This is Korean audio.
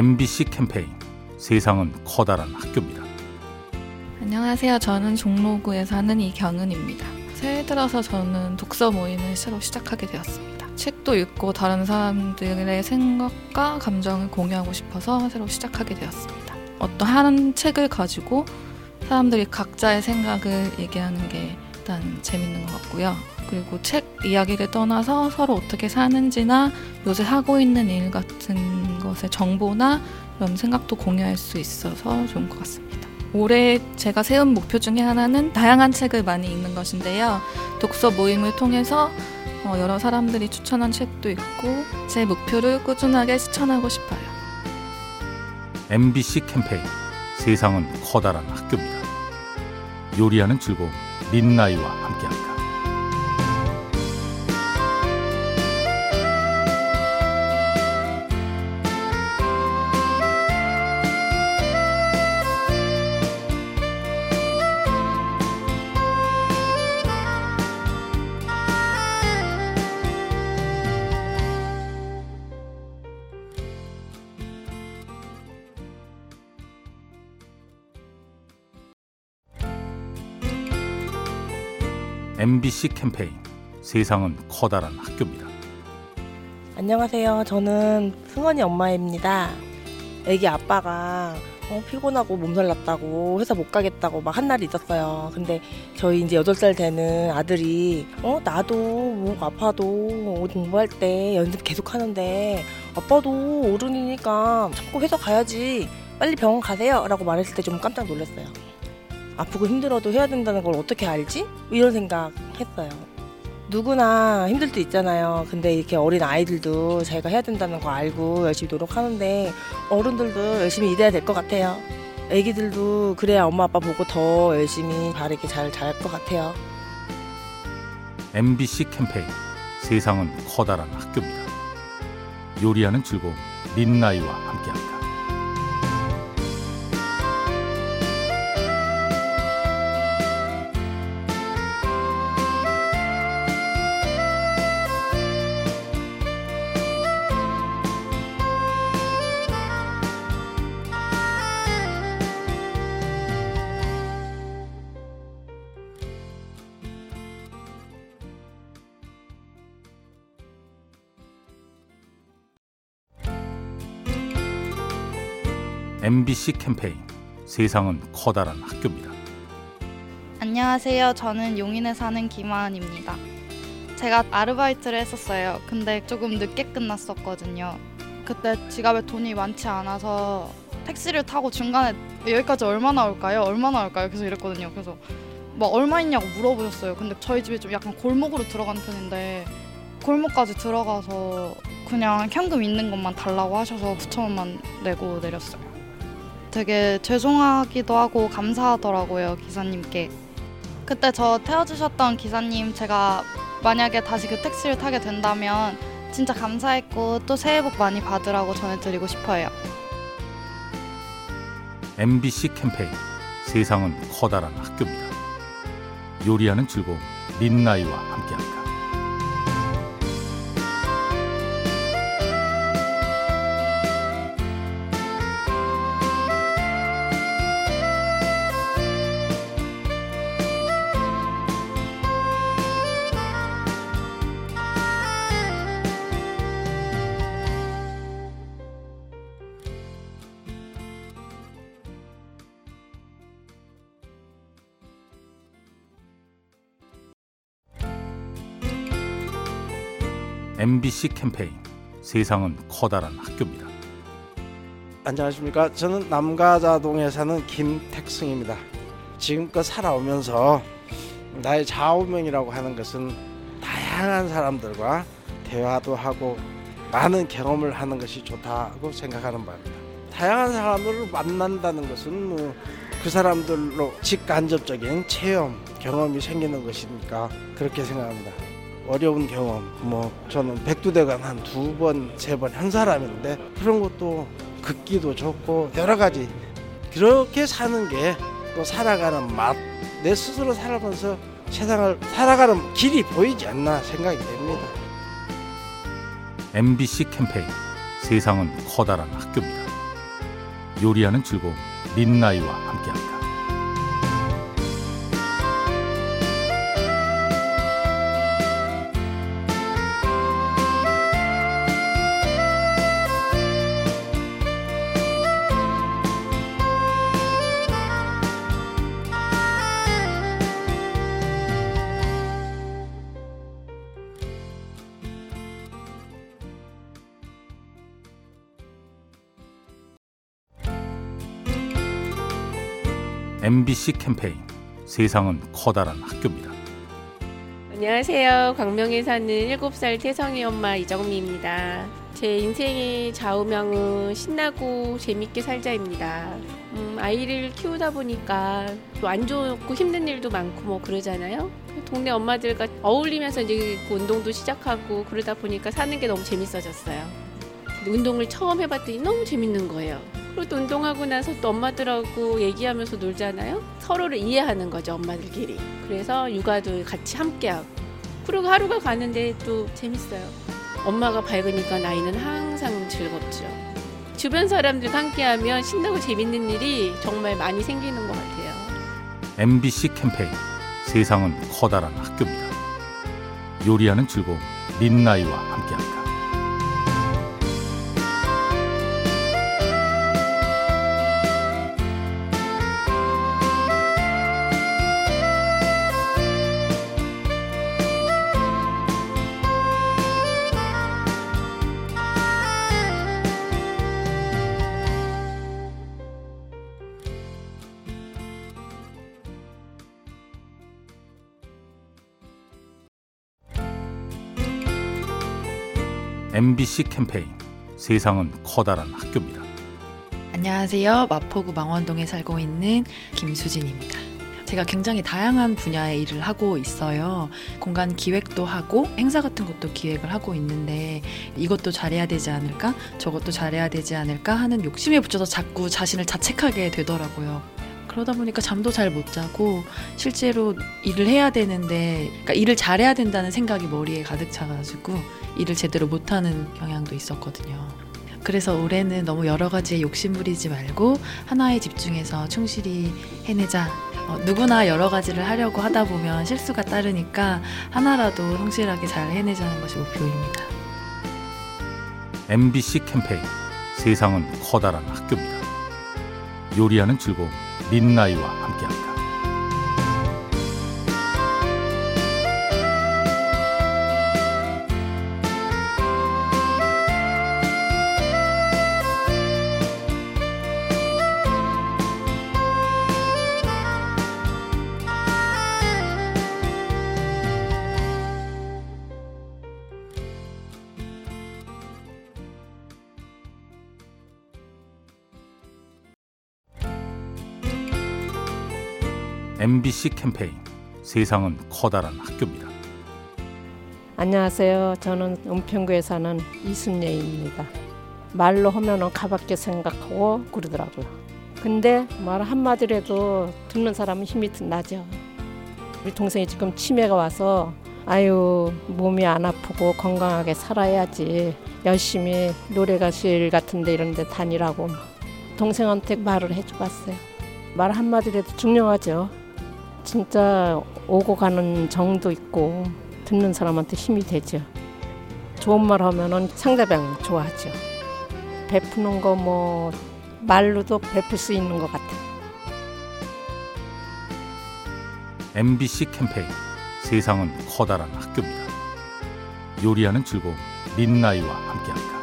MBC 캠페인 세상은 커다란 학교입니다. 안녕하세요. 저는 종로구에 사는 이경은입니다. 새해 들어서 저는 독서 모임을 새로 시작하게 되었습니다. 책도 읽고 다른 사람들의 생각과 감정을 공유하고 싶어서 새로 시작하게 되었습니다. 어떤 한 책을 가지고 사람들이 각자의 생각을 얘기하는 게 일단 재밌는 것 같고요. 그리고 책 이야기를 떠나서 서로 어떻게 사는지나 요새 하고 있는 일 같은 것의 정보나 이런 생각도 공유할 수 있어서 좋은 것 같습니다. 올해 제가 세운 목표 중에 하나는 다양한 책을 많이 읽는 것인데요. 독서 모임을 통해서 어, 여러 사람들이 추천한 책도 있고 제 목표를 꾸준하게 실천하고 싶어요. MBC 캠페인 세상은 커다란 학교입니다. 요리하는 즐거움 민나이와 함께합니다. MBC 캠페인 세상은 커다란 학교입니다. 안녕하세요. 저는 승원이 엄마입니다. 애기 아빠가 어, 피곤하고 몸살 났다고 회사 못 가겠다고 막 한 날이 있었어요. 근데 저희 이제 8살 되는 아들이 어 나도 목 아파도 공부할 때 연습 계속 하는데 아빠도 어른이니까 참고 회사 가야지 빨리 병원 가세요 라고 말했을 때 좀 깜짝 놀랐어요. 아프고 힘들어도 해야 된다는 걸 어떻게 알지? 이런 생각 했어요. 누구나 힘들 때 있잖아요. 근데 이렇게 어린 아이들도 자기가 해야 된다는 거 알고 열심히 노력하는데 어른들도 열심히 일해야 될 것 같아요. 애기들도 그래야 엄마 아빠 보고 더 열심히 바르게 잘 잘할 것 같아요. MBC 캠페인 세상은 커다란 학교입니다. 요리하는 즐거움 민나이와 함께합니다. MBC 캠페인 세상은 커다란 학교입니다. 안녕하세요. 저는 용인에 사는 김하은입니다. 제가 아르바이트를 했었어요. 근데 조금 늦게 끝났었거든요. 그때 지갑에 돈이 많지 않아서 택시를 타고 중간에 여기까지 얼마 나 올까요? 얼마 나 올까요? 계속 이랬거든요. 그래서 뭐 얼마 있냐고 물어보셨어요. 근데 저희 집이 좀 약간 골목으로 들어가는 편인데 골목까지 들어가서 그냥 현금 있는 것만 달라고 하셔서 9천 원만 내고 내렸어요. 되게 죄송하기도 하고 감사하더라고요 기사님께. 그때 저 태워주셨던 기사님 제가 만약에 다시 그 택시를 타게 된다면 진짜 감사했고 또 새해 복 많이 받으라고 전해드리고 싶어요. MBC 캠페인 세상은 커다란 학교입니다. 요리하는 즐거움 민나이와 함께합니다. MBC 캠페인 세상은 커다란 학교입니다. 안녕하십니까. 저는 남가자동에 사는 김택승입니다. 지금껏 살아오면서 나의 좌우명이라고 하는 것은 다양한 사람들과 대화도 하고 많은 경험을 하는 것이 좋다고 생각하는 바입니다. 다양한 사람들을 만난다는 것은 그 사람들로 직간접적인 체험, 경험이 생기는 것이니까 그렇게 생각합니다. 어려운 경험, 뭐 저는 백두대간 한 두 번, 세 번 한 사람인데 그런 것도 긋기도 좋고 여러 가지 그렇게 사는 게 또 살아가는 맛, 내 스스로 살아가면서 세상을 살아가는 길이 보이지 않나 생각이 됩니다. MBC 캠페인 세상은 커다란 학교입니다. 요리하는 즐거움 민나이와 함께합니다. MBC 캠페인 세상은 커다란 학교입니다. 안녕하세요. 광명에 사는 7살 태성이 엄마 이정미입니다. 제 인생의 좌우명은 신나고 재밌게 살자입니다. 음, 아이를 키우다 보니까 또 안 좋고 힘든 일도 많고 뭐 그러잖아요. 동네 엄마들과 어울리면서 이제 그 운동도 시작하고 그러다 보니까 사는 게 너무 재밌어졌어요. 운동을 처음 해봤더니 너무 재밌는 거예요. 그리고 또 운동하고 나서 또 엄마들하고 얘기하면서 놀잖아요. 서로를 이해하는 거죠, 엄마들끼리. 그래서 육아도 같이 함께하고. 그리고 하루가 가는데 또 재밌어요. 엄마가 밝으니까 나이는 항상 즐겁죠. 주변 사람들과 함께하면 신나고 재밌는 일이 정말 많이 생기는 것 같아요. MBC 캠페인 세상은 커다란 학교입니다. 요리하는 즐거움 민나이와 함께합니다. MBC 캠페인 세상은 커다란 학교입니다. 안녕하세요. 마포구 망원동에 살고 있는 김수진입니다. 제가 굉장히 다양한 분야의 일을 하고 있어요. 공간 기획도 하고 행사 같은 것도 기획을 하고 있는데 이것도 잘해야 되지 않을까? 저것도 잘해야 되지 않을까? 하는 욕심에 붙여서 자꾸 자신을 자책하게 되더라고요. 그러다 보니까 잠도 잘 못 자고 실제로 일을 해야 되는데 그러니까 일을 잘해야 된다는 생각이 머리에 가득 차가지고 일을 제대로 못하는 경향도 있었거든요. 그래서 올해는 너무 여러 가지에 욕심 부리지 말고 하나에 집중해서 충실히 해내자. 어, 누구나 여러 가지를 하려고 하다 보면 실수가 따르니까 하나라도 성실하게 잘 해내자는 것이 목표입니다. MBC 캠페인 세상은 커다란 학교입니다. 요리하는 즐거움 민나이와 함께합니다. MBC 캠페인 세상은 커다란 학교입니다. 안녕하세요. 저는 은평구에 사는 이순예입니다. 말로 하면은 가밖에 생각하고 그러더라고요. 근데 말 한마디라도 듣는 사람은 힘이 나죠. 우리 동생이 지금 치매가 와서 아유 몸이 안 아프고 건강하게 살아야지 열심히 노래 가실 같은데 이런 데 다니라고 동생한테 말을 해줘봤어요. 말 한마디라도 중요하죠. 진짜 오고 가는 정도 있고 듣는 사람한테 힘이 되죠. 좋은 말 하면은 상대방 좋아하죠. 베푸는 거 뭐 말로도 베풀 수 있는 것 같아요. MBC 캠페인 세상은 커다란 학교입니다. 요리하는 즐거움 민나이와 함께합니다.